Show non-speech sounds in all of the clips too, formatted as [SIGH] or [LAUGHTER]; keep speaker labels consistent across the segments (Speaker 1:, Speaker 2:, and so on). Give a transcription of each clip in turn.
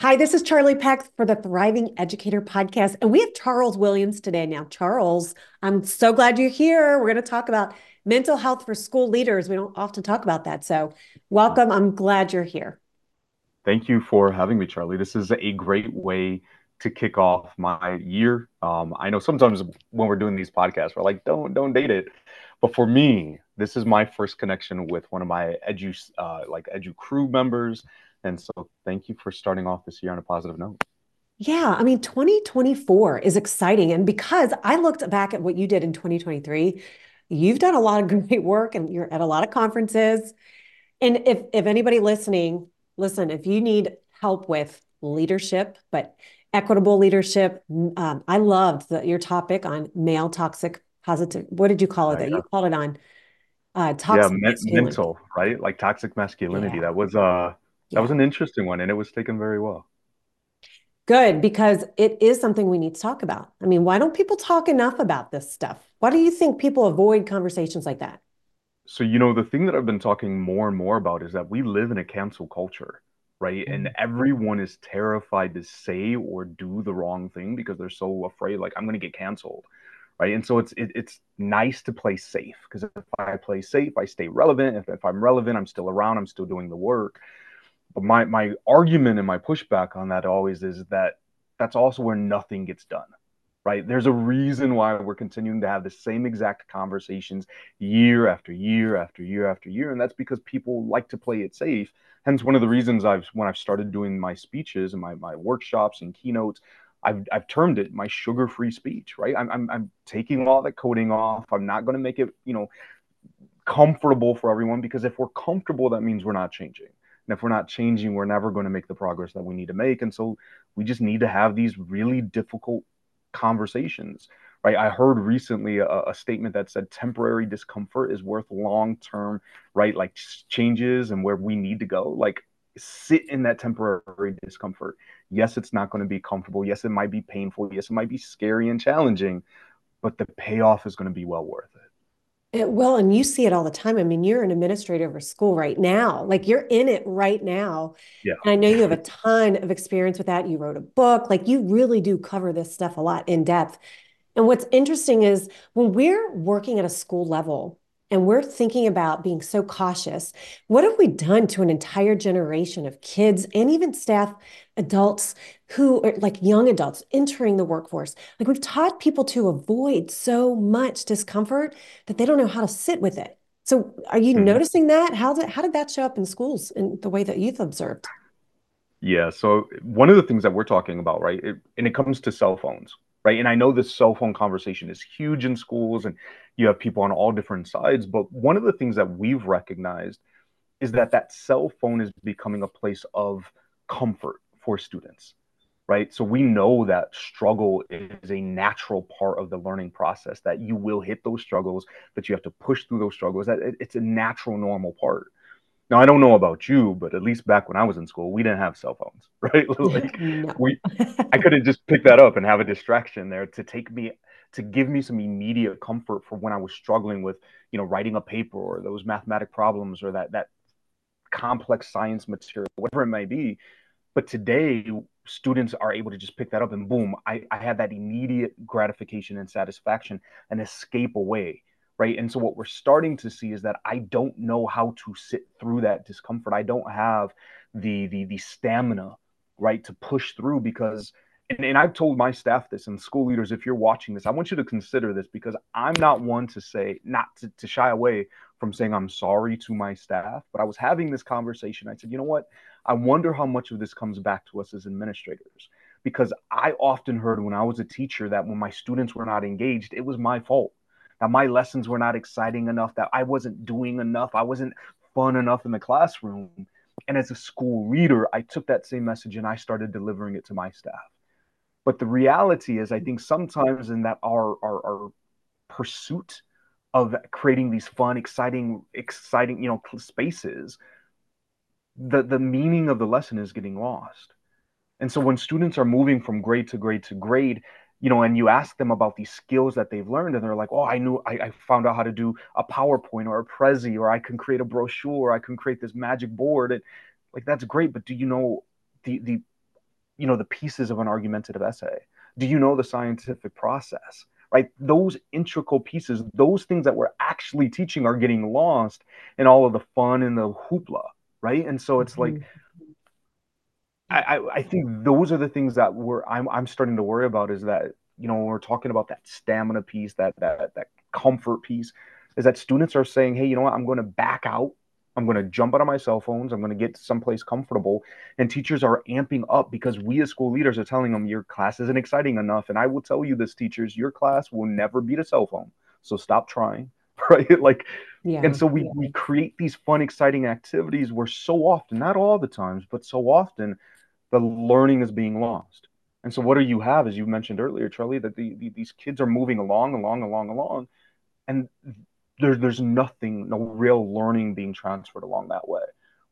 Speaker 1: Hi, this is Charlie Peck for the Thriving Educator podcast, and we have Charles Williams today. Now, Charles, I'm so glad you're here. We're going to talk about mental health for school leaders. We don't often talk about that. So, welcome. I'm glad you're here.
Speaker 2: Thank you for having me, Charlie. This is a great way to kick off my year. Um, I know sometimes when we're doing these podcasts, we're like, don't don't date it. But for me, this is my first connection with one of my edu uh, like edu crew members and so thank you for starting off this year on a positive note.
Speaker 1: Yeah, I mean, 2024 is exciting. And because I looked back at what you did in 2023, you've done a lot of [LAUGHS] great work and you're at a lot of conferences. And if if anybody listening, listen, if you need help with leadership, but equitable leadership, um, I loved the, your topic on male toxic positive. What did you call it? That you called it on
Speaker 2: uh, toxic yeah, me- mental, right? Like toxic masculinity. Yeah. That was uh that was an interesting one, and it was taken very well.
Speaker 1: Good, because it is something we need to talk about. I mean, why don't people talk enough about this stuff? Why do you think people avoid conversations like that?
Speaker 2: So, you know, the thing that I've been talking more and more about is that we live in a cancel culture, right? Mm-hmm. And everyone is terrified to say or do the wrong thing because they're so afraid, like, I'm going to get canceled, right? And so it's it, it's nice to play safe because if I play safe, I stay relevant. If, if I'm relevant, I'm still around, I'm still doing the work. But my my argument and my pushback on that always is that that's also where nothing gets done. Right? There's a reason why we're continuing to have the same exact conversations year after year after year after year, and that's because people like to play it safe. Hence, one of the reasons I've when I've started doing my speeches and my my workshops and keynotes, I've, I've termed it my sugar-free speech, right? I'm, I'm, I'm taking all the coding off. I'm not going to make it, you know, comfortable for everyone because if we're comfortable, that means we're not changing. And if we're not changing, we're never going to make the progress that we need to make. And so we just need to have these really difficult conversations, right? I heard recently a, a statement that said temporary discomfort is worth long term, right? Like changes and where we need to go. Like sit in that temporary discomfort. Yes, it's not going to be comfortable. Yes, it might be painful. Yes, it might be scary and challenging, but the payoff is going to be well worth it.
Speaker 1: It, well, and you see it all the time. I mean, you're an administrator of a school right now. Like you're in it right now.
Speaker 2: Yeah.
Speaker 1: And I know you have a ton of experience with that. You wrote a book. Like you really do cover this stuff a lot in depth. And what's interesting is when we're working at a school level, and we're thinking about being so cautious. What have we done to an entire generation of kids and even staff, adults who are like young adults entering the workforce? Like we've taught people to avoid so much discomfort that they don't know how to sit with it. So are you mm-hmm. noticing that? How did how did that show up in schools in the way that you've observed?
Speaker 2: Yeah. So one of the things that we're talking about, right, it, and it comes to cell phones, right? And I know this cell phone conversation is huge in schools and you have people on all different sides. But one of the things that we've recognized is that that cell phone is becoming a place of comfort for students, right? So we know that struggle is a natural part of the learning process, that you will hit those struggles, that you have to push through those struggles, that it's a natural, normal part. Now I don't know about you, but at least back when I was in school, we didn't have cell phones, [LAUGHS] right? [LAUGHS] like no. we, [LAUGHS] I couldn't just pick that up and have a distraction there to take me to give me some immediate comfort for when I was struggling with, you know, writing a paper or those mathematic problems or that that complex science material, whatever it may be. But today, students are able to just pick that up and boom, I, I had that immediate gratification and satisfaction and escape away right? And so what we're starting to see is that i don't know how to sit through that discomfort. I don't have the the the stamina right to push through because and, and i've told my staff this and school leaders if you're watching this i want you to consider this because i'm not one to say not to, to shy away from saying i'm sorry to my staff but i was having this conversation. I said you know what? I wonder how much of this comes back to us as administrators. Because i often heard when i was a teacher that when my students were not engaged it was my fault that my lessons were not exciting enough, that I wasn't doing enough, I wasn't fun enough in the classroom. And as a school leader, I took that same message and I started delivering it to my staff. But the reality is, I think sometimes in that our, our, our pursuit of creating these fun, exciting, exciting, you know, spaces, the, the meaning of the lesson is getting lost. And so when students are moving from grade to grade to grade, you know, and you ask them about these skills that they've learned, and they're like, "Oh, I knew, I, I found out how to do a PowerPoint or a Prezi, or I can create a brochure, or I can create this magic board." And like that's great, but do you know the the you know the pieces of an argumentative essay do you know the scientific process right those integral pieces those things that we're actually teaching are getting lost in all of the fun and the hoopla right and so it's mm-hmm. like I, I think those are the things that we're I'm I'm starting to worry about is that you know when we're talking about that stamina piece that that that comfort piece is that students are saying hey you know what I'm going to back out I'm going to jump out of my cell phones. I'm going to get someplace comfortable. And teachers are amping up because we as school leaders are telling them your class isn't exciting enough. And I will tell you this, teachers, your class will never beat a cell phone. So stop trying. [LAUGHS] Right. like, yeah, and so we, yeah. we create these fun, exciting activities where so often, not all the times, but so often the learning is being lost. And so what do you have, as you mentioned earlier, Charlie, that the, the, these kids are moving along, along, along, along, and there, there's nothing, no real learning being transferred along that way,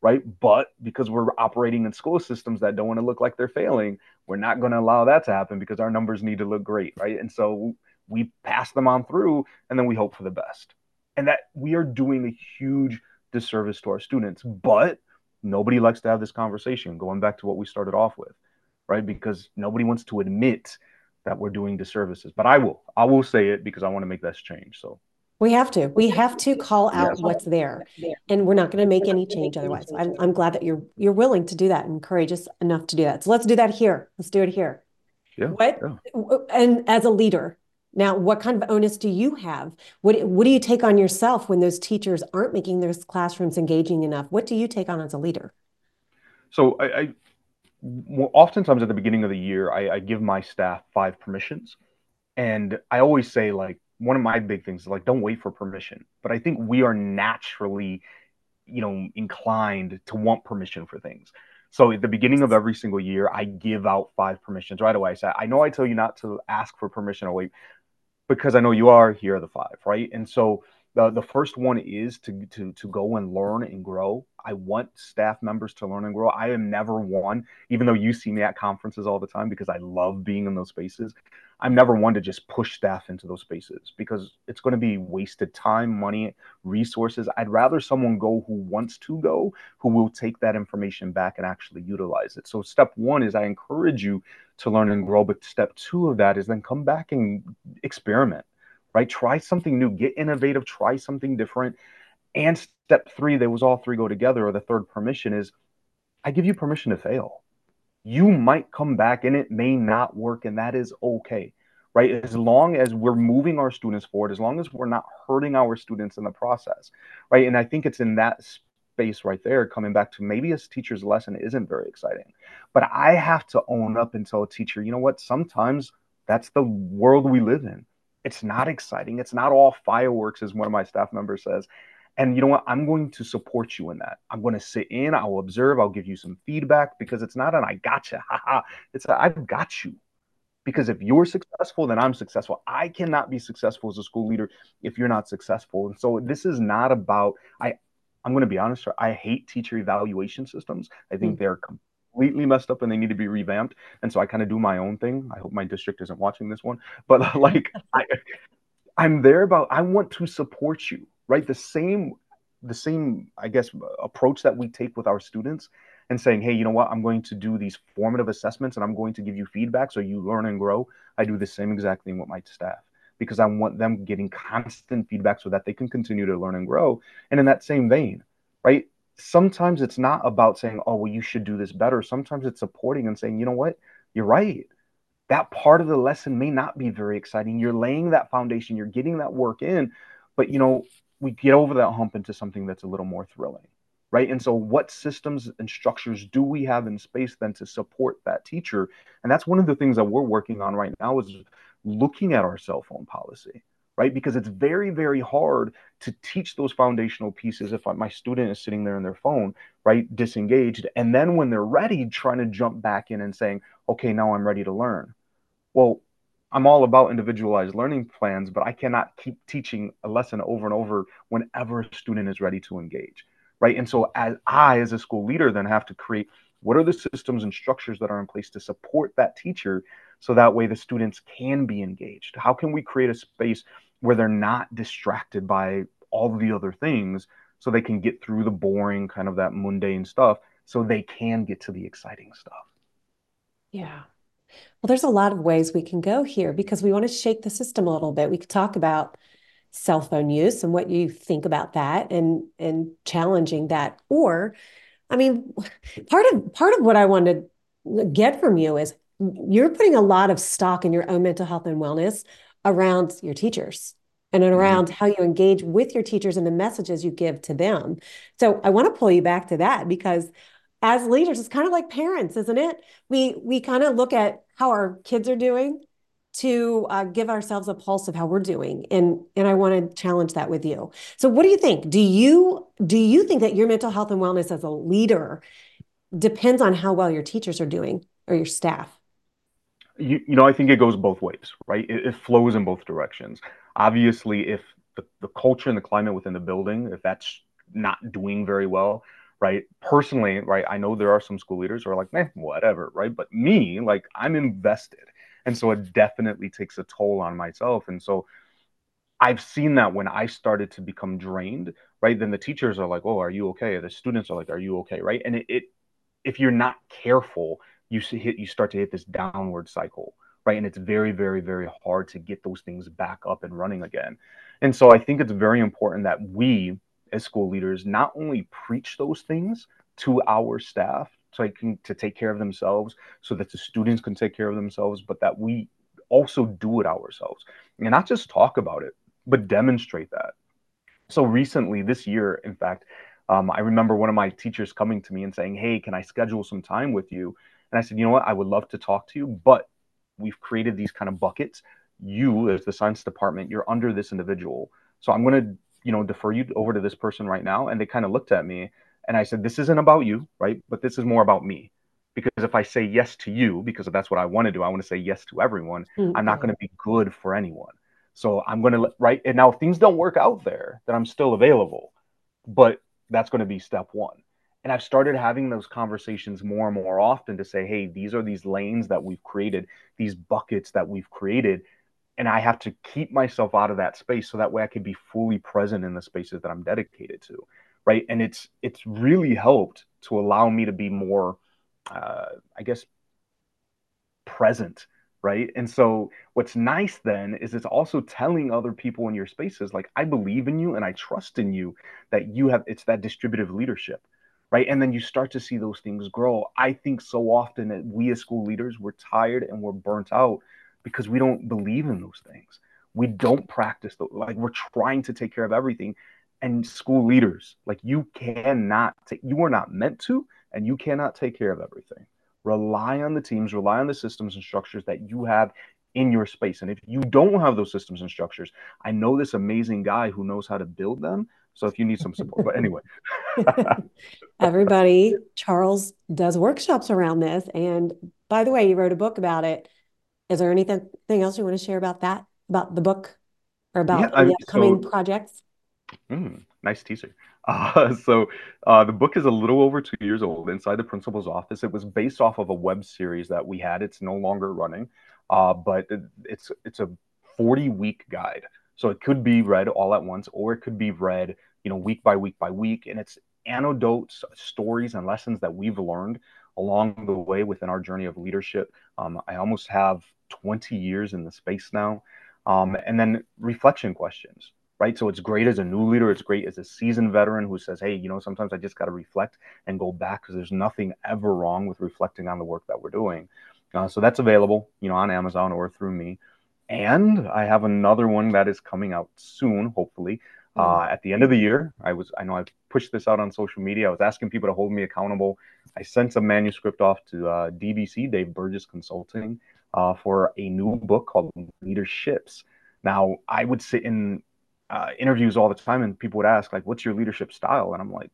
Speaker 2: right? But because we're operating in school systems that don't want to look like they're failing, we're not going to allow that to happen because our numbers need to look great, right? And so we pass them on through, and then we hope for the best, and that we are doing a huge disservice to our students. But nobody likes to have this conversation. Going back to what we started off with, right? Because nobody wants to admit that we're doing disservices. But I will, I will say it because I want to make this change. So
Speaker 1: we have to. We have to call out what's there, and we're not going to make any change otherwise. I'm, I'm glad that you're you're willing to do that and courageous enough to do that. So let's do that here. Let's do it here.
Speaker 2: Yeah.
Speaker 1: What?
Speaker 2: Yeah.
Speaker 1: And as a leader, now, what kind of onus do you have? What What do you take on yourself when those teachers aren't making those classrooms engaging enough? What do you take on as a leader?
Speaker 2: So I, I oftentimes at the beginning of the year, I, I give my staff five permissions, and I always say like one of my big things is like don't wait for permission. But I think we are naturally, you know, inclined to want permission for things. So at the beginning of every single year, I give out five permissions right away. I say, I know I tell you not to ask for permission or wait, because I know you are. Here are the five, right? And so the, the first one is to, to to go and learn and grow. I want staff members to learn and grow. I am never one, even though you see me at conferences all the time because I love being in those spaces. I'm never one to just push staff into those spaces because it's going to be wasted time, money, resources. I'd rather someone go who wants to go, who will take that information back and actually utilize it. So, step one is I encourage you to learn and grow. But step two of that is then come back and experiment, right? Try something new, get innovative, try something different. And step three, they was all three go together, or the third permission is I give you permission to fail you might come back and it may not work, and that is okay, right? As long as we're moving our students forward, as long as we're not hurting our students in the process, right? And I think it's in that space right there, coming back to maybe a teacher's lesson isn't very exciting, but I have to own up and tell a teacher, you know what? Sometimes that's the world we live in. It's not exciting. It's not all fireworks, as one of my staff members says. And you know what? I'm going to support you in that. I'm going to sit in, I'll observe, I'll give you some feedback because it's not an I gotcha, haha. It's a I've got you. Because if you're successful, then I'm successful. I cannot be successful as a school leader if you're not successful. And so this is not about I I'm going to be honest, I hate teacher evaluation systems. I think mm-hmm. they're completely messed up and they need to be revamped. And so I kind of do my own thing. I hope my district isn't watching this one, [LAUGHS] but like I, I'm there about I want to support you right? The same, the same, I guess, approach that we take with our students and saying, hey, you know what? I'm going to do these formative assessments and I'm going to give you feedback so you learn and grow. I do the same exact thing with my staff because I want them getting constant feedback so that they can continue to learn and grow. And in that same vein, right? Sometimes it's not about saying, oh, well, you should do this better. Sometimes it's supporting and saying, you know what? You're right. That part of the lesson may not be very exciting. You're laying that foundation, you're getting that work in, but you know, we get over that hump into something that's a little more thrilling right and so what systems and structures do we have in space then to support that teacher and that's one of the things that we're working on right now is looking at our cell phone policy right because it's very very hard to teach those foundational pieces if my student is sitting there in their phone right disengaged and then when they're ready trying to jump back in and saying okay now i'm ready to learn well I'm all about individualized learning plans, but I cannot keep teaching a lesson over and over whenever a student is ready to engage. Right. And so as I, as a school leader, then have to create what are the systems and structures that are in place to support that teacher so that way the students can be engaged? How can we create a space where they're not distracted by all the other things so they can get through the boring kind of that mundane stuff so they can get to the exciting stuff?
Speaker 1: Yeah. Well, there's a lot of ways we can go here because we want to shake the system a little bit. We could talk about cell phone use and what you think about that and and challenging that. Or, I mean, part of part of what I wanted to get from you is you're putting a lot of stock in your own mental health and wellness around your teachers and around mm-hmm. how you engage with your teachers and the messages you give to them. So I want to pull you back to that because as leaders, it's kind of like parents, isn't it? We we kind of look at how our kids are doing to uh, give ourselves a pulse of how we're doing, and and I want to challenge that with you. So, what do you think? Do you do you think that your mental health and wellness as a leader depends on how well your teachers are doing or your staff?
Speaker 2: You, you know, I think it goes both ways, right? It, it flows in both directions. Obviously, if the, the culture and the climate within the building, if that's not doing very well, right? Personally, right, I know there are some school leaders who are like, eh, whatever, right? But me, like, I'm invested. And so it definitely takes a toll on myself. And so I've seen that when I started to become drained, right? Then the teachers are like, oh, are you okay? The students are like, are you okay? Right. And it, it if you're not careful, you hit you start to hit this downward cycle, right? And it's very, very, very hard to get those things back up and running again. And so I think it's very important that we as school leaders not only preach those things to our staff so can, to take care of themselves so that the students can take care of themselves but that we also do it ourselves. And not just talk about it but demonstrate that. So recently this year in fact um, i remember one of my teachers coming to me and saying hey can i schedule some time with you? And i said you know what? I would love to talk to you but we've created these kind of buckets. You as the science department you're under this individual. So i'm going to you know, defer you over to this person right now. And they kind of looked at me and I said, this isn't about you, right? But this is more about me. Because if I say yes to you, because that's what I want to do, I want to say yes to everyone, mm-hmm. I'm not going to be good for anyone. So I'm going to, right? And now if things don't work out there, then I'm still available. But that's going to be step one. And I've started having those conversations more and more often to say, hey, these are these lanes that we've created, these buckets that we've created and I have to keep myself out of that space so that way I can be fully present in the spaces that I'm dedicated to, right? And it's it's really helped to allow me to be more, uh, I guess, present, right? And so what's nice then is it's also telling other people in your spaces like I believe in you and I trust in you that you have it's that distributive leadership. Right. And then you start to see those things grow. I think so often that we as school leaders, we're tired and we're burnt out because we don't believe in those things. We don't practice the, like we're trying to take care of everything. And school leaders, like you cannot take, you are not meant to, and you cannot take care of everything. Rely on the teams, rely on the systems and structures that you have in your space. And if you don't have those systems and structures, I know this amazing guy who knows how to build them. So if you need some support, but anyway. [LAUGHS]
Speaker 1: Everybody, Charles does workshops around this. And by the way, you wrote a book about it. Is there anything else you want to share about that, about the book, or about yeah, the upcoming so, projects?
Speaker 2: Mm, nice teaser. [LAUGHS] Uh, so uh, the book is a little over two years old. Inside the principal's office, it was based off of a web series that we had. It's no longer running, uh, but it's it's a 40 week guide. So it could be read all at once, or it could be read, you know, week by week by week, and it's anecdotes, stories, and lessons that we've learned along the way within our journey of leadership. Um, I almost have 20 years in the space now. Um, and then reflection questions, right? So it's great as a new leader. It's great as a seasoned veteran who says, hey, you know, sometimes I just got to reflect and go back because there's nothing ever wrong with reflecting on the work that we're doing. Uh, so that's available, you know, on Amazon or through me. And I have another one that is coming out soon, hopefully, uh, mm. at the end of the year. I was, I know I've pushed this out on social media. I was asking people to hold me accountable. I sent a manuscript off to uh, DBC, Dave Burgess Consulting, uh, for a new book called Leaderships. Now, I would sit in uh, interviews all the time, and people would ask, like, "What's your leadership style?" And I'm like,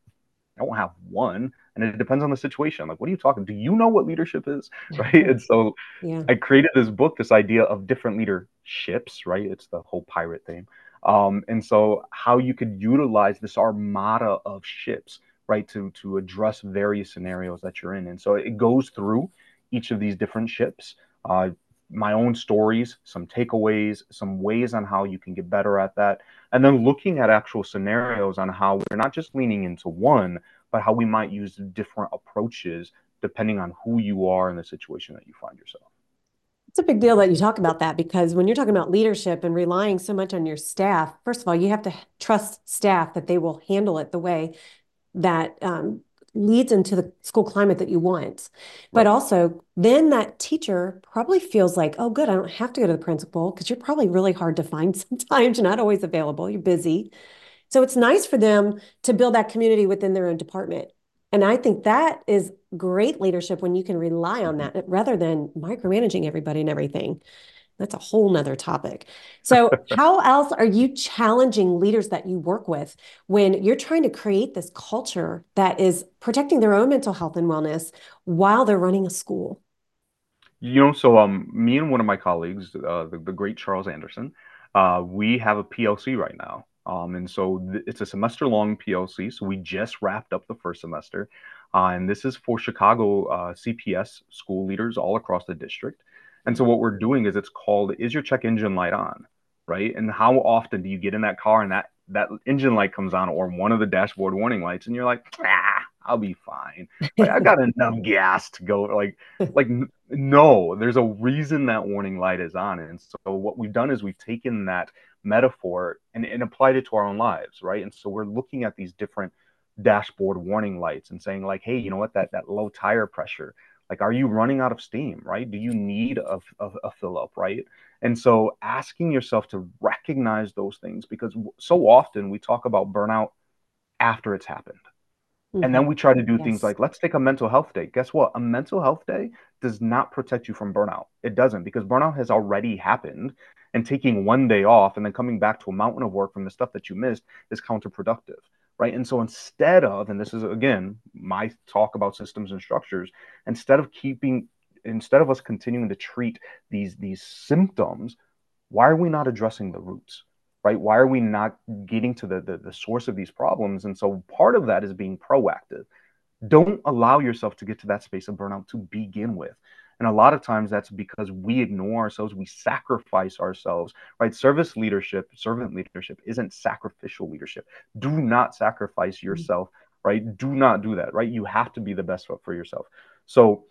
Speaker 2: "I don't have one." And it depends on the situation. Like, what are you talking? Do you know what leadership is? [LAUGHS] Right. and so yeah. I created this book, this idea of different leaderships, right? It's the whole pirate theme. Um, and so how you could utilize this armada of ships, right, to to address various scenarios that you're in. And so it goes through each of these different ships uh, my own stories, some takeaways, some ways on how you can get better at that, and then looking at actual scenarios on how we're not just leaning into one, but how we might use different approaches depending on who you are in the situation that you find yourself.
Speaker 1: It's a big deal that you talk about that because when you're talking about leadership and relying so much on your staff, first of all, you have to trust staff that they will handle it the way that um, leads into the school climate that you want. But also, then that teacher probably feels like, oh, good, I don't have to go to the principal because you're probably really hard to find [LAUGHS] sometimes. You're not always available, you're busy. So it's nice for them to build that community within their own department. And I think that is great leadership when you can rely on mm-hmm. that rather than micromanaging everybody and everything. That's a whole nother topic. So, [LAUGHS] how else are you challenging leaders that you work with when you're trying to create this culture that is protecting their own mental health and wellness while they're running a school?
Speaker 2: You know, so um, me and one of my colleagues, uh, the, the great Charles Anderson, uh, we have a PLC right now. Um, and so th- it's a semester long PLC. So we just wrapped up the first semester. Uh, and this is for Chicago uh, CPS school leaders all across the district. And so what we're doing is it's called Is Your Check Engine Light On? Right. And how often do you get in that car and that that engine light comes on or one of the dashboard warning lights and you're like, ah, I'll be fine. Like, I got [LAUGHS] enough gas to go. Like, like no, there's a reason that warning light is on. And so what we've done is we've taken that metaphor and, and applied it to our own lives, right? And so we're looking at these different dashboard warning lights and saying like, hey, you know what, that that low tire pressure, like, are you running out of steam, right? Do you need a, a, a fill up, right? And so asking yourself to recognize those things because so often we talk about burnout after it's happened. Mm-hmm. And then we try to do yes. things like, let's take a mental health day. Guess what? A mental health day does not protect you from burnout. It doesn't because burnout has already happened and taking one day off and then coming back to a mountain of work from the stuff that you missed is counterproductive right? And so instead of and this is again my talk about systems and structures instead of keeping instead of us continuing to treat these these symptoms why are we not addressing the roots right? Why are we not getting to the, the, the source of these problems? And so part of that is being proactive. Don't allow yourself to get to that space of burnout to begin with and a lot of times that's because we ignore ourselves, we sacrifice ourselves, right? Service leadership, servant leadership isn't sacrificial leadership. Do not sacrifice mm. yourself, right? Do not do that, right? You have to be the best for yourself. So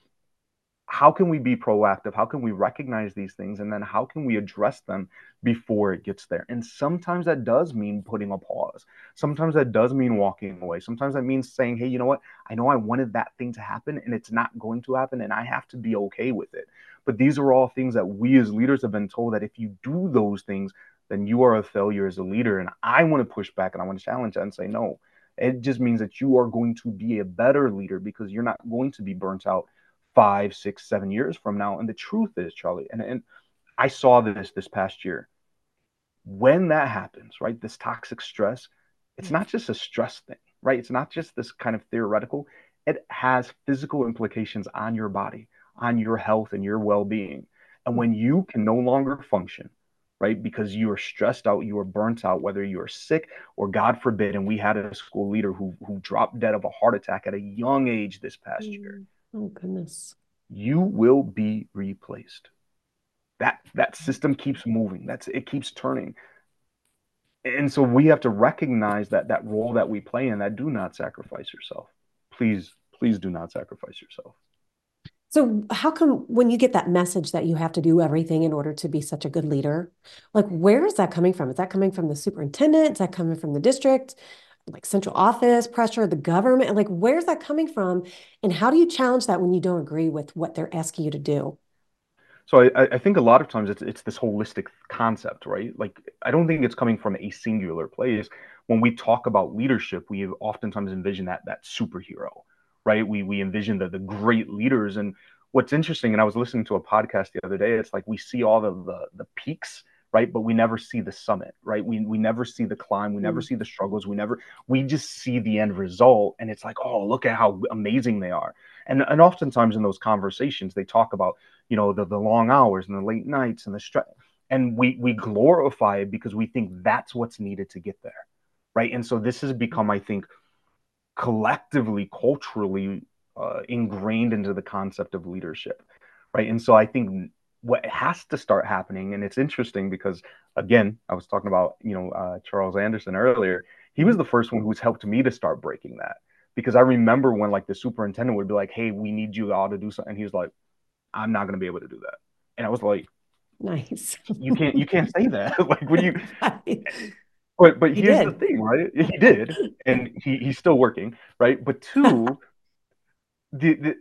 Speaker 2: how can we be proactive? How can we recognize these things? And then how can we address them before it gets there? And sometimes that does mean putting a pause. Sometimes that does mean walking away. Sometimes that means saying, hey, you know what? I know I wanted that thing to happen and it's not going to happen and I have to be okay with it. But these are all things that we as leaders have been told that if you do those things, then you are a failure as a leader. And I want to push back and I want to challenge that and say, no, it just means that you are going to be a better leader because you're not going to be burnt out five, six, seven years from now. And the truth is, Charlie, and, and I saw this this past year. When that happens, right, this toxic stress, it's not just a stress thing, right? It's not just this kind of theoretical. It has physical implications on your body, on your health and your well being. And when you can no longer function, right, because you are stressed out, you are burnt out, whether you are sick or God forbid, and we had a school leader who, who dropped dead of a heart attack at a young age this past mm. year
Speaker 1: Oh goodness.
Speaker 2: You will be replaced. That that system keeps moving. That's it keeps turning. And so we have to recognize that that role that we play in that do not sacrifice yourself. Please, please do not sacrifice yourself.
Speaker 1: So, how come when you get that message that you have to do everything in order to be such a good leader, like where is that coming from? Is that coming from the superintendent? Is that coming from the district? Like central office pressure, the government? Like, where's that coming from? And how do you challenge that when you don't agree with what they're asking you to do?
Speaker 2: So I, I think a lot of times it's it's this holistic concept, right? Like I don't think it's coming from a singular place. When we talk about leadership, we oftentimes envision that that superhero, right? We we envision the the great leaders. And what's interesting, and I was listening to a podcast the other day, it's like we see all the the, the peaks right? But we never see the summit, right? We we never see the climb, we never mm. see the struggles, we never we just see the end result, and it's like, oh, look at how amazing they are. And and oftentimes in those conversations, they talk about you know the the long hours and the late nights and the stress, and we we glorify it because we think that's what's needed to get there, right? And so this has become, I think, collectively, culturally uh, ingrained into the concept of leadership, right? And so I think what has to start happening and it's interesting because again i was talking about you know uh, charles anderson earlier he was the first one who's helped me to start breaking that because I remember when like the superintendent would be like, "Hey, we need you all to do something," and he was like, "I'm not going to be able to do that," and I was like,
Speaker 1: Nice.
Speaker 2: "You can't, you can't say that." [LAUGHS] like when you, [LAUGHS] but but he here's did. the thing, right? [LAUGHS] He did, and he he's still working, right? But two, the, the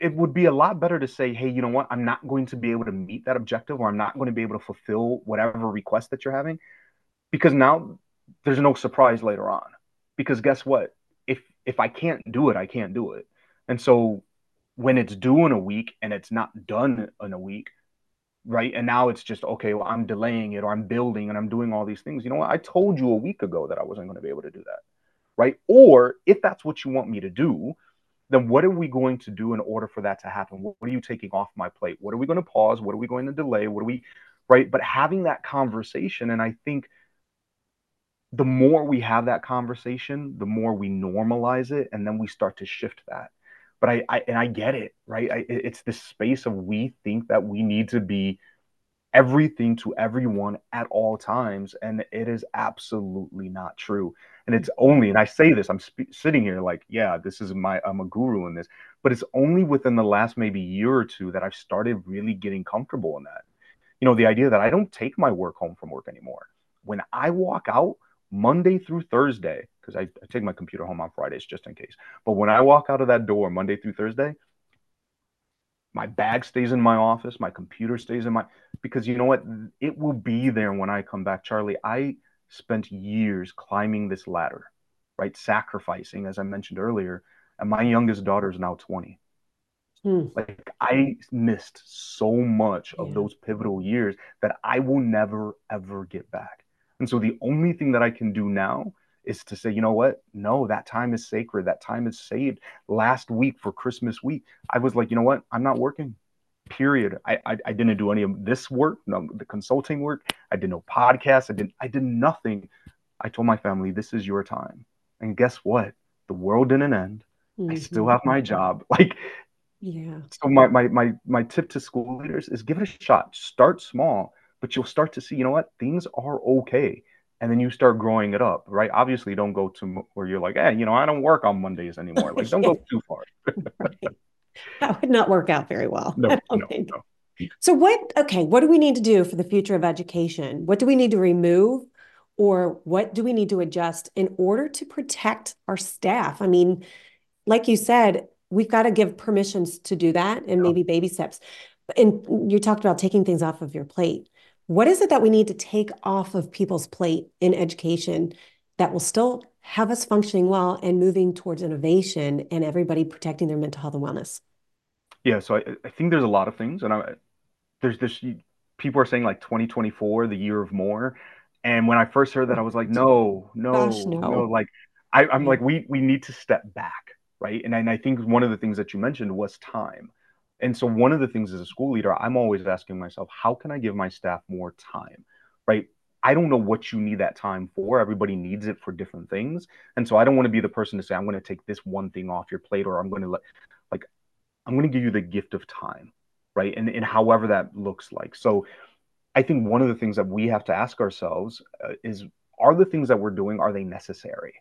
Speaker 2: it would be a lot better to say, hey, you know what? I'm not going to be able to meet that objective, or I'm not going to be able to fulfill whatever request that you're having, because now there's no surprise later on. Because guess what? If if I can't do it, I can't do it. And so when it's due in a week and it's not done in a week, right? And now it's just okay, well, I'm delaying it or I'm building and I'm doing all these things. You know what? I told you a week ago that I wasn't going to be able to do that. Right? Or if that's what you want me to do, then what are we going to do in order for that to happen? What are you taking off my plate? What are we going to pause? What are we going to delay? What are we right? But having that conversation, and I think the more we have that conversation, the more we normalize it, and then we start to shift that. But I, I and I get it, right? I, it's this space of we think that we need to be everything to everyone at all times, and it is absolutely not true. And it's only, and I say this, I'm sp- sitting here like, yeah, this is my, I'm a guru in this, but it's only within the last maybe year or two that I've started really getting comfortable in that. You know, the idea that I don't take my work home from work anymore. When I walk out, Monday through Thursday, because I, I, take my computer home on Fridays just in case. But when I walk out of that door Monday through Thursday, my bag stays in my office, my computer stays in my because you know what? It will be there when I come back, Charlie. I spent years climbing this ladder, right? Sacrificing, as I mentioned earlier. And my youngest daughter is now 20. Hmm. Like I missed so much of yeah. those pivotal years that I will never ever get back. And so the only thing that I can do now is to say, you know what? No, that time is sacred. That time is saved. Last week for Christmas week, I was like, you know what? I'm not working. Period. I, I, I didn't do any of this work, no, the consulting work. I did no podcasts. I didn't I did nothing. I told my family, this is your time. And guess what? The world didn't end. Mm-hmm. I still have my job. [LAUGHS] Like
Speaker 1: yeah.
Speaker 2: So my, my my my tip to school leaders is give it a shot. Start small but you'll start to see, you know what, things are okay. And then you start growing it up, right? Obviously, don't go to where you're like, hey, you know, I don't work on Mondays anymore. Like, don't go [LAUGHS] too far. [LAUGHS]
Speaker 1: That would not work out very well.
Speaker 2: No, [LAUGHS] no, no.
Speaker 1: So, what, okay, what do we need to do for the future of education? What do we need to remove? Or what do we need to adjust in order to protect our staff? I mean, like you said, we've got to give permissions to do that and yeah. maybe baby steps. And you talked about taking things off of your plate. What is it that we need to take off of people's plate in education that will still have us functioning well and moving towards innovation and everybody protecting their mental health and wellness?
Speaker 2: Yeah, so I, I think there's a lot of things, and I, there's this people are saying like 2024, the year of more, and when I first heard that, I was like, no, no, Gosh, no. no. like I, am like we we need to step back, right? And and I think one of the things that you mentioned was time. And so one of the things as a school leader, I'm always asking myself, how can I give my staff more time? Right? I don't know what you need that time for. Everybody needs it for different things. And so I don't want to be the person to say, I'm going to take this one thing off your plate or I'm going to let, like, I'm going to give you the gift of time. Right. And, and however that looks like. So I think one of the things that we have to ask ourselves uh, is, are the things that we're doing, are they necessary?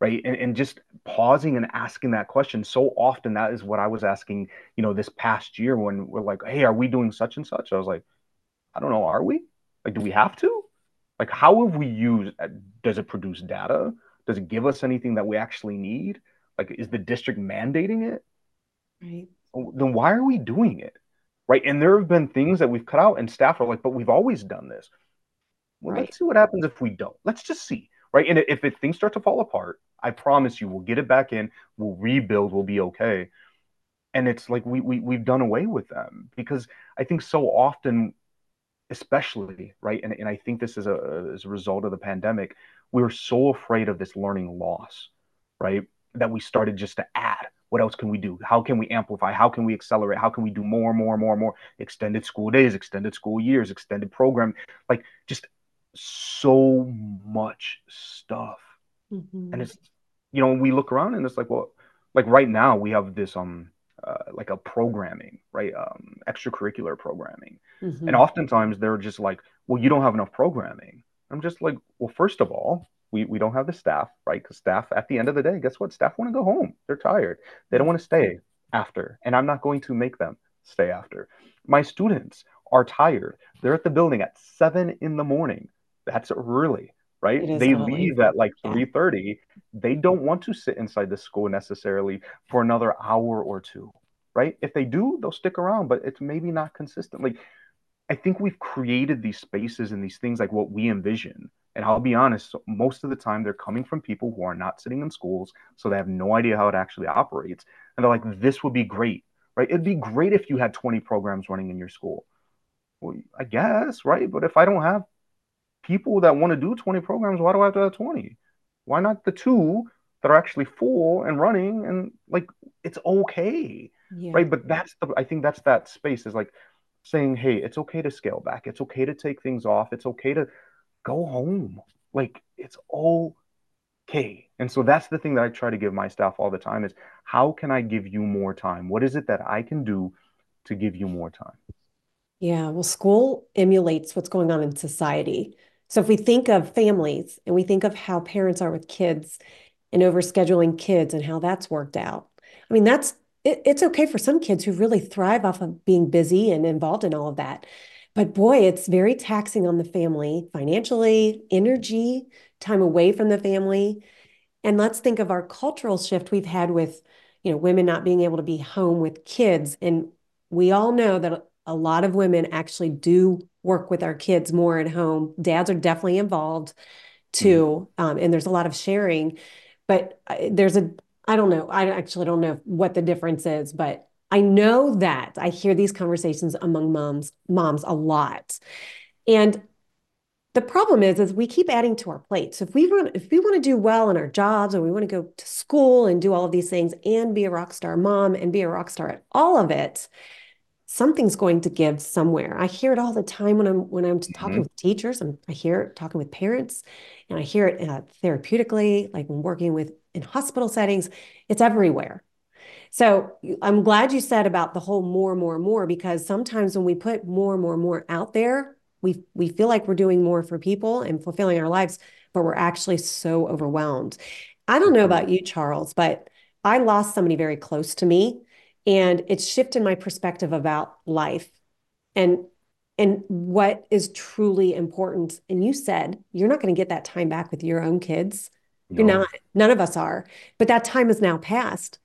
Speaker 2: right and, and just pausing and asking that question so often that is what i was asking you know this past year when we're like hey are we doing such and such i was like i don't know are we like do we have to like how have we used uh, does it produce data? Does it give us anything that we actually need? Like is the district mandating it?
Speaker 1: Right.
Speaker 2: Then why are we doing it? Right and there have been things that we've cut out and staff are like but we've always done this. Well right. let's see what happens if we don't. Let's just see right? And if it, things start to fall apart I promise you, we'll get it back in, we'll rebuild, we'll be okay. And it's like we, we we've done away with them because I think so often, especially right, and, and I think this is a as a result of the pandemic, we were so afraid of this learning loss, right? That we started just to add. What else can we do? How can we amplify? How can we accelerate? How can we do more, and more, more, more? Extended school days, extended school years, extended program, like just so much stuff. Mm-hmm. And it's you know, we look around and it's like, well, like right now we have this um uh, like a programming, right? Um, extracurricular programming, mm-hmm. and oftentimes they're just like, well, you don't have enough programming. I'm just like, well, first of all, we we don't have the staff, right? Because staff at the end of the day, guess what? Staff want to go home. They're tired. They don't want to stay after, and I'm not going to make them stay after. My students are tired. They're at the building at seven in the morning. That's early, right? They leave at like
Speaker 1: Yeah.
Speaker 2: 3:30. They don't want to sit inside the school necessarily for another hour or two, right? If they do, they'll stick around, but it's maybe not consistent. Like I think we've created these spaces and these things like what we envision. And I'll be honest, most of the time they're coming from people who are not sitting in schools, so they have no idea how it actually operates. And they're like, this would be great, right? It'd be great if you had 20 programs running in your school. Well, I guess, right? But if I don't have people that want to do 20 programs, why do I have to have 20? Why not the two that are actually full and running and like it's okay,
Speaker 1: Yeah.
Speaker 2: right? But that's the, I think that's that space is like saying, hey, it's okay to scale back. It's okay to take things off. It's okay to go home. Like it's okay. And so that's the thing that I try to give my staff all the time is how can I give you more time? What is it that I can do to give you more time?
Speaker 1: Yeah, well, school emulates what's going on in society. So if we think of families and we think of how parents are with kids and overscheduling kids and how that's worked out, I mean, that's it, it's okay for some kids who really thrive off of being busy and involved in all of that. But boy, it's very taxing on the family financially, energy, time away from the family. And let's think of our cultural shift we've had with, you know, women not being able to be home with kids. And we all know that a lot of women actually do work with our kids more at home. Dads are definitely involved too. Um, and there's a lot of sharing, but there's a, I don't know, I actually don't know what the difference is, but I know that I hear these conversations among moms, moms a lot. And the problem is, is we keep adding to our plate. So if we want, if we want to do well in our jobs, or we want to go to school and do all of these things, and be a rock star mom, and be a rock star at all of it, something's going to give somewhere. I hear it all the time when I'm when I'm talking
Speaker 2: Mhm.
Speaker 1: with teachers, and I hear it talking with parents, and I hear it uh, therapeutically, like when working with in hospital settings. It's everywhere. So I'm glad you said about the whole more, more, more, because sometimes when we put more, more, more out there, we we feel like we're doing more for people and fulfilling our lives, but we're actually so overwhelmed. I don't know
Speaker 2: Mhm.
Speaker 1: about you, Charles, but I lost somebody very close to me, and it's shifted my perspective about life and and what is truly important. And you said you're not going to get that time back with your own kids. You're not. None of us are. But that time is now past.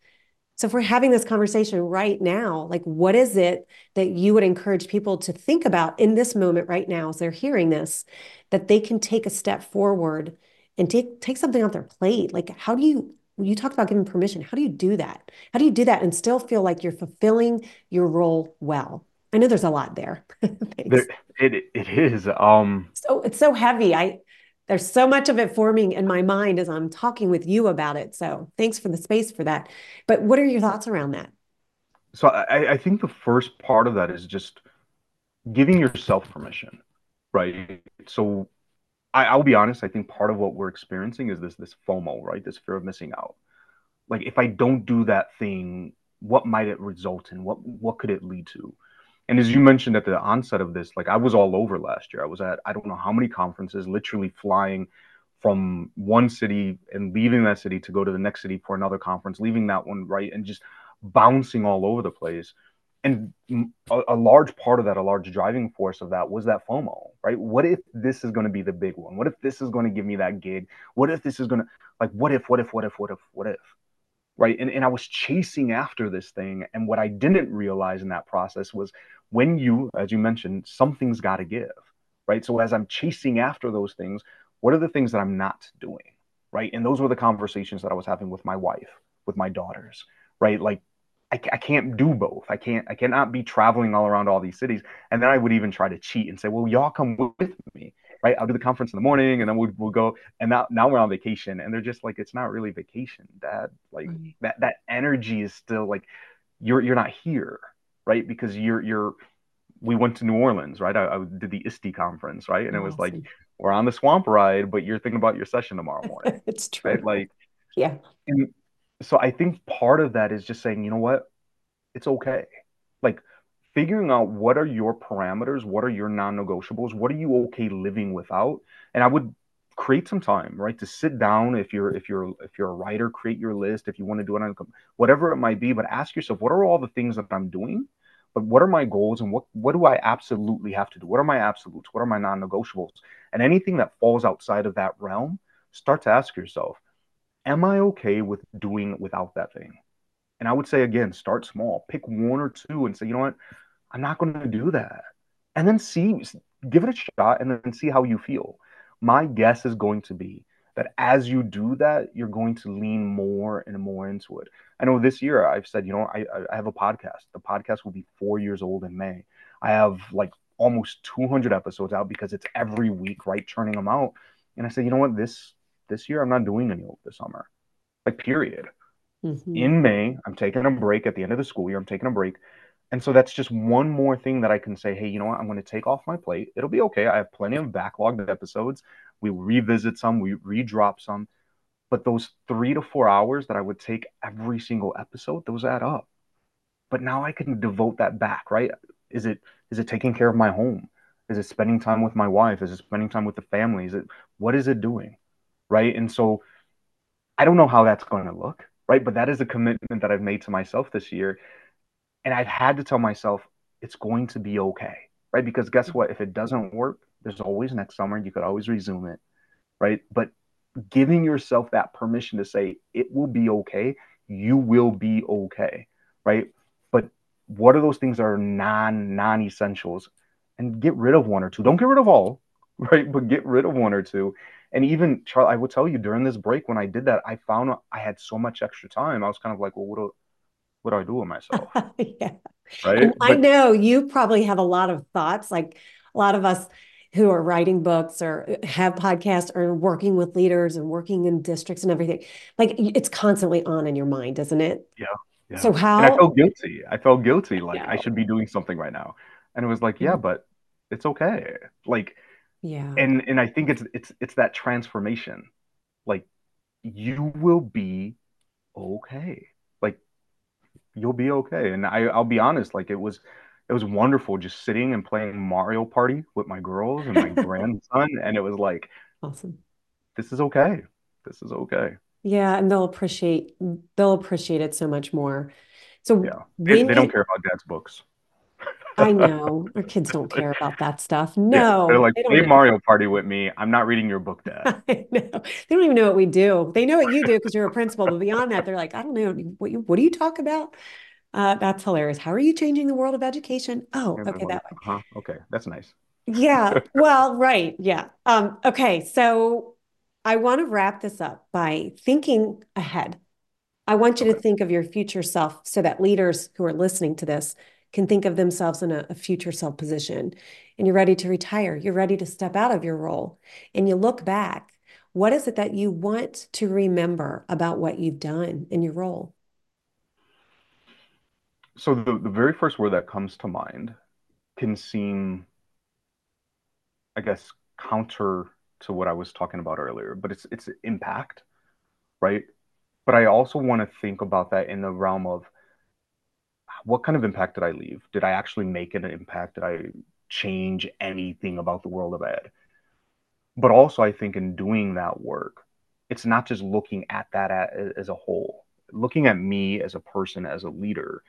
Speaker 1: So if we're having this conversation right now, like what is it that you would encourage people to think about in this moment right now as they're hearing this, that they can take a step forward and take take something off their plate? Like how do you you talked about giving permission. How do you do that? How do you do that and still feel like you're fulfilling your role well? I know there's a lot there. [LAUGHS]
Speaker 2: There, it it is. Um,
Speaker 1: So it's so heavy. I there's so much of it forming in my mind as I'm talking with you about it. So thanks for the space for that. But what are your thoughts around that?
Speaker 2: so I, I think the first part of that is just giving yourself permission, right? So I, I'll be honest, I think part of what we're experiencing is this this FOMO, right? This fear of missing out. Like if I don't do that thing, what might it result in? What what could it lead to? And as you mentioned at the onset of this, like I was all over last year. I was at I don't know how many conferences, literally flying from one city and leaving that city to go to the next city for another conference, leaving that one, right? And just bouncing all over the place. And a, a large part of that, a large driving force of that was that FOMO, right? What if this is going to be the big one? What if this is going to give me that gig? What if this is going to, like, what if, what if, what if, what if, what if? right? And, and I was chasing after this thing. And what I didn't realize in that process was when you, as you mentioned, something's got to give, right? So as I'm chasing after those things, what are the things that I'm not doing, right? And those were the conversations that I was having with my wife, with my daughters, right? Like, I, I can't do both. I can't. I cannot be traveling all around all these cities. And then I would even try to cheat and say, "Well, y'all come with me, right? I'll do the conference in the morning, and then we'll, we'll go." And now, now we're on vacation, and they're just like, "It's not really vacation, Dad. Like
Speaker 1: Right.
Speaker 2: that that energy is still like you're you're not here, right? Because you're you're. We went to New Orleans, right? I, I did the ISTE conference, right? And it oh, was like we're on the swamp ride, but you're thinking about your session tomorrow morning, [LAUGHS]
Speaker 1: It's
Speaker 2: right?
Speaker 1: true.
Speaker 2: Like,
Speaker 1: Yeah.
Speaker 2: and so I think part of that is just saying, you know what, it's okay. Like figuring out what are your parameters, what are your non-negotiables, what are you okay living without, and I would create some time, right? To sit down if you're if you're if you're a writer, create your list. If you want to do it on whatever it might be, but ask yourself, what are all the things that I'm doing? But what are my goals and what what do I absolutely have to do? What are my absolutes? What are my non-negotiables? And anything that falls outside of that realm, start to ask yourself, am I okay with doing without that thing? And I would say again, start small. Pick one or two and say, you know what? I'm not going to do that. And then see, give it a shot and then see how you feel. My guess is going to be that as you do that, you're going to lean more and more into it. I know this year I've said, you know, I, I have a podcast. The podcast will be four years old in May. I have like almost 200 episodes out because it's every week, right? Churning them out. And I said, you know what? This this year I'm not doing any of this summer. Like period. Mm-hmm. In May, I'm taking a break at the end of the school year. I'm taking a break. And so that's just one more thing that I can say, hey, you know what? I'm going to take off my plate. It'll be okay. I have plenty of backlogged episodes. We revisit some, we redrop some. But those three to four hours that I would take every single episode, those add up. But now I can devote that back, right? Is it is it taking care of my home? Is it spending time with my wife? Is it spending time with the family? Is it what is it doing? Right. And so I don't know how that's going to look, right? But that is a commitment that I've made to myself this year and I've had to tell myself it's going to be okay, right? Because guess what? If it doesn't work, there's always next summer. You could always resume it, right? But giving yourself that permission to say it will be okay, you will be okay, right? But what are those things that are non non essentials? And get rid of one or two. Don't get rid of all, [LAUGHS] right? But get rid of one or two. And even Charlie, I will tell you during this break when I did that, I found I had so much extra time. I was kind of like, well, what do, what do I do with myself? [LAUGHS]
Speaker 1: yeah. Right. I know you probably have a lot of thoughts, like a lot of us who are writing books or have podcasts or working with leaders and working in districts and everything. Like it's constantly on in your mind, isn't it?
Speaker 2: Yeah. yeah.
Speaker 1: So how
Speaker 2: and I felt guilty. I felt guilty. Like I should be doing something right now. And it was like, yeah, mm-hmm. but it's okay. Like,
Speaker 1: yeah.
Speaker 2: And and I think it's it's it's that transformation. Like you will be okay Like you'll be okay. And I, I'll be honest, like it was it was wonderful just sitting and playing Mario Party with my girls and my [LAUGHS] grandson. And it was like
Speaker 1: awesome.
Speaker 2: This is okay. This is okay.
Speaker 1: Yeah, and they'll appreciate they'll appreciate it so much more. So
Speaker 2: yeah, they, they don't care about dad's books.
Speaker 1: I know our kids don't [LAUGHS] care about that stuff. No,
Speaker 2: yeah, they're like, they play Mario Party with me. I'm not reading your book, [LAUGHS] Dad.
Speaker 1: I know. They don't even know what we do. They know what you do because you're a principal, but beyond that, they're like, I don't know what you what do you talk about? Uh, that's hilarious. How are you changing the world of education? Oh, okay, that way.
Speaker 2: Uh-huh. Okay, that's nice.
Speaker 1: yeah. [LAUGHS] Well, right. Yeah. Um, okay. So I want to wrap this up by thinking ahead. I want you okay. to think of your future self so that leaders who are listening to this can think of themselves in a, a future self position and you're ready to retire, you're ready to step out of your role, and you look back, what is it that you want to remember about what you've done in your role?
Speaker 2: So, the, the very first word that comes to mind can seem, I guess, counter to what I was talking about earlier, but it's it's impact, right? But I also want to think about that in the realm of what kind of impact did I leave? Did I actually make an impact? Did I change anything about the world of ed? But also, I think in doing that work, it's not just looking at that as a whole. Looking at me as a person, as a leader,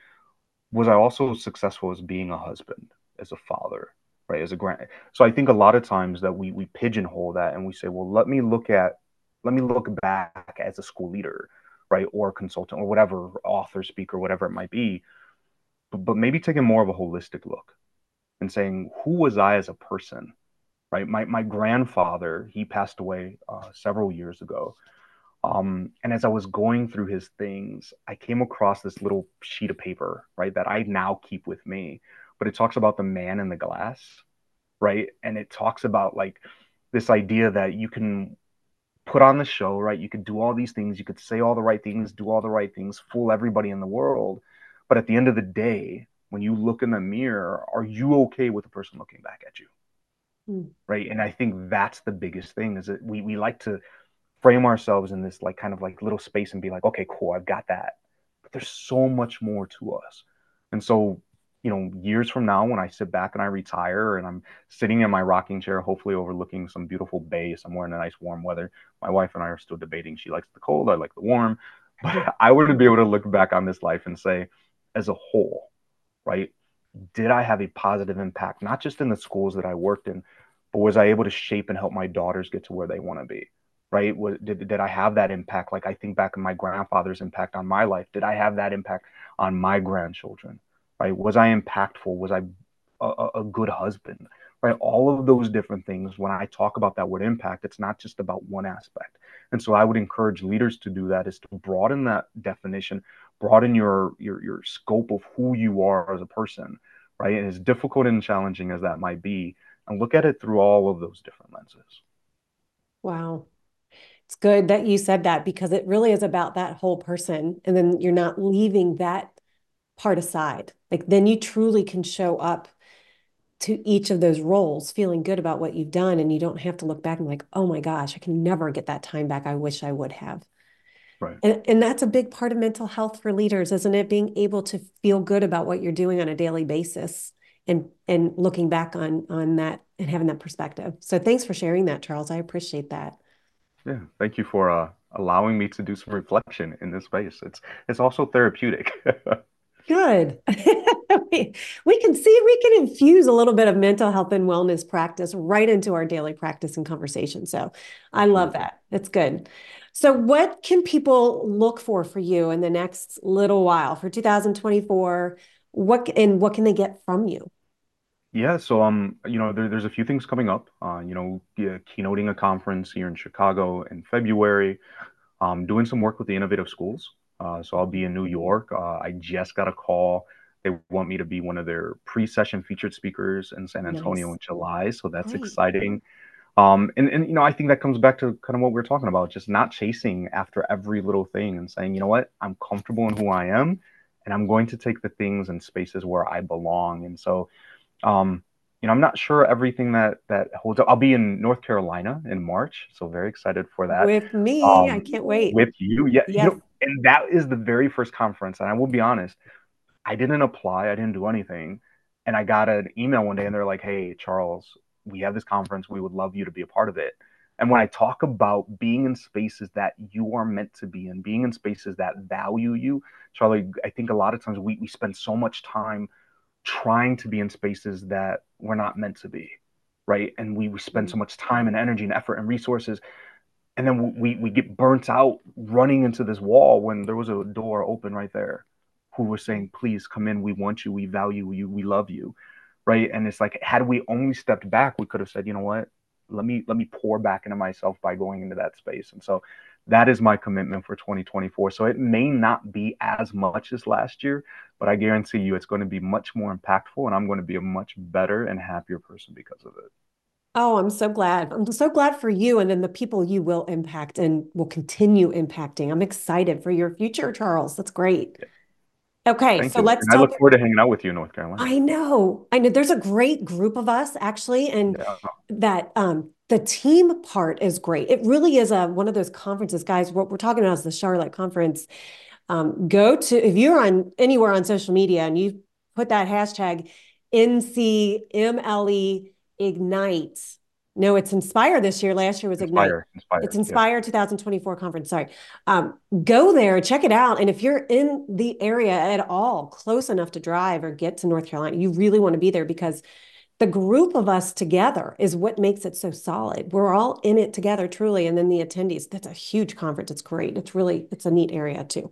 Speaker 2: was I also successful as being a husband, as a father, right? As a grand. So I think a lot of times that we we pigeonhole that and we say, well, let me look at, let me look back as a school leader, right, or consultant, or whatever, author, speaker, whatever it might be but, but maybe taking more of a holistic look and saying, who was I as a person? Right. My, my grandfather, he passed away uh, several years ago. Um, and as I was going through his things, I came across this little sheet of paper, right, that I now keep with me. But it talks about the man in the glass, right? And it talks about like this idea that you can put on the show, right? You could do all these things, you could say all the right things, do all the right things, fool everybody in the world. But at the end of the day, when you look in the mirror, are you okay with the person looking back at you? Mm. Right. And I think that's the biggest thing is that we, we like to frame ourselves in this like kind of like little space and be like, okay, cool, I've got that. But there's so much more to us. And so you know, years from now, when I sit back and I retire and I'm sitting in my rocking chair, hopefully overlooking some beautiful bay somewhere in a nice warm weather, my wife and I are still debating. She likes the cold, I like the warm. But I would be able to look back on this life and say, as a whole, right? Did I have a positive impact, not just in the schools that I worked in, but was I able to shape and help my daughters get to where they want to be? Right? Was, did, did I have that impact? Like I think back on my grandfather's impact on my life. Did I have that impact on my grandchildren? right? Was I impactful? Was I a, a good husband? Right? All of those different things. When I talk about that word impact, it's not just about one aspect. And so I would encourage leaders to do that is to broaden that definition, broaden your your your scope of who you are as a person, right? And as difficult and challenging as that might be, and look at it through all of those different lenses.
Speaker 1: Wow. It's good that you said that because it really is about that whole person. And then you're not leaving that part aside. Like then you truly can show up to each of those roles feeling good about what you've done and you don't have to look back and like, "Oh my gosh, I can never get that time back I wish I would have."
Speaker 2: Right.
Speaker 1: And and that's a big part of mental health for leaders, isn't it? Being able to feel good about what you're doing on a daily basis and and looking back on on that and having that perspective. So thanks for sharing that, Charles. I appreciate that.
Speaker 2: Yeah, thank you for uh, allowing me to do some reflection in this space. It's it's also therapeutic. [LAUGHS]
Speaker 1: Good. [LAUGHS] we can see we can infuse a little bit of mental health and wellness practice right into our daily practice and conversation. So I love that. It's good. So what can people look for for you in the next little while for 2024? What and what can they get from you?
Speaker 2: Yeah, so um, you know, there, there's a few things coming up. Uh, you know, yeah, keynoting a conference here in Chicago in February. Um, doing some work with the innovative schools. Uh, so I'll be in New York. Uh, I just got a call. They want me to be one of their pre-session featured speakers in San Antonio nice. in July. So that's exciting. Um, and, and, you know, I think that comes back to kind of what we are talking about, just not chasing after every little thing and saying, you know what, I'm comfortable in who I am and I'm going to take the things and spaces where I belong. And so, um, you know, I'm not sure everything that that holds up. I'll be in North Carolina in March, so very excited for that.
Speaker 1: With me, um, I can't wait.
Speaker 2: With you, yeah. Yes. You know, and that is the very first conference. And I will be honest, I didn't apply, I didn't do anything. And I got an email one day and they're like, hey, Charles, we have this conference. We would love you to be a part of it. And when I talk about being in spaces that you are meant to be in, being in spaces that value you, Charlie, I think a lot of times we, we spend so much time trying to be in spaces that we're not meant to be, right? And we, we spend so mm-hmm. much time and energy and effort and resources and then we we get burnt out running into this wall when there was a door open right there who was saying please come in we want you we value you we love you right and it's like had we only stepped back we could have said you know what let me let me pour back into myself by going into that space and so that is my commitment for 2024 so it may not be as much as last year but i guarantee you it's going to be much more impactful and i'm going to be a much better and happier person because of it
Speaker 1: Oh, I'm so glad. I'm so glad for you and then the people you will impact and will continue impacting. I'm excited for your future, Charles. That's great. Okay,
Speaker 2: Thank
Speaker 1: so
Speaker 2: you.
Speaker 1: let's
Speaker 2: and I look forward to hanging out with you in North Carolina.
Speaker 1: I know. I know there's a great group of us actually and yeah. that um the team part is great. It really is a one of those conferences, guys. What we're talking about is the Charlotte conference. Um, go to if you're on anywhere on social media and you put that hashtag NCMLE Ignite. No, it's Inspire this year. Last year was Inspire, Ignite. Inspire, it's Inspire yeah. 2024 conference. Sorry. Um, go there, check it out. And if you're in the area at all, close enough to drive or get to North Carolina, you really want to be there because the group of us together is what makes it so solid. We're all in it together, truly. And then the attendees, that's a huge conference. It's great. It's really, it's a neat area too.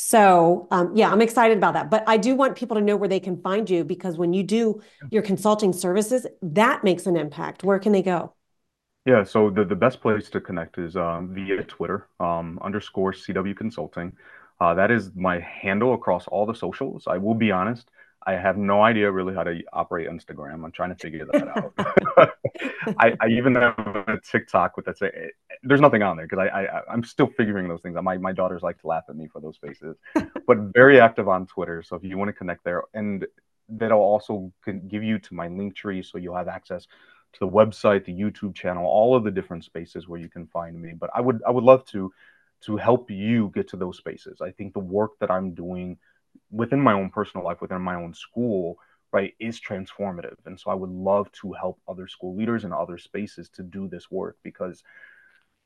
Speaker 1: So um, yeah, I'm excited about that. But I do want people to know where they can find you because when you do your consulting services, that makes an impact. Where can they go?
Speaker 2: Yeah, so the, the best place to connect is um, via Twitter um, underscore CW Consulting. Uh, that is my handle across all the socials. I will be honest, I have no idea really how to operate Instagram. I'm trying to figure that out. [LAUGHS] [LAUGHS] I, I, even have a TikTok with that say eh, there's nothing on there because I, I I'm still figuring those things. My my daughters like to laugh at me for those faces, [LAUGHS] but very active on Twitter. So if you want to connect there, and that'll also give you to my link tree, so you'll have access to the website, the YouTube channel, all of the different spaces where you can find me. But I would I would love to to help you get to those spaces. I think the work that I'm doing within my own personal life, within my own school, right, is transformative. And so I would love to help other school leaders and other spaces to do this work because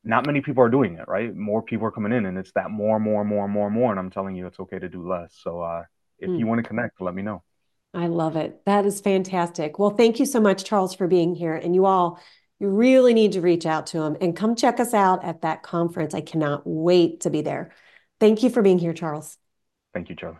Speaker 2: not many people are doing it, right? More people are coming in, and it's that more, more, more, more, more. And I'm telling you, it's okay to do less. So uh, if mm. you want to connect, let me know.
Speaker 1: I love it. That is fantastic. Well, thank you so much, Charles, for being here. And you all, you really need to reach out to him and come check us out at that conference. I cannot wait to be there. Thank you for being here, Charles.
Speaker 2: Thank you, Charlie.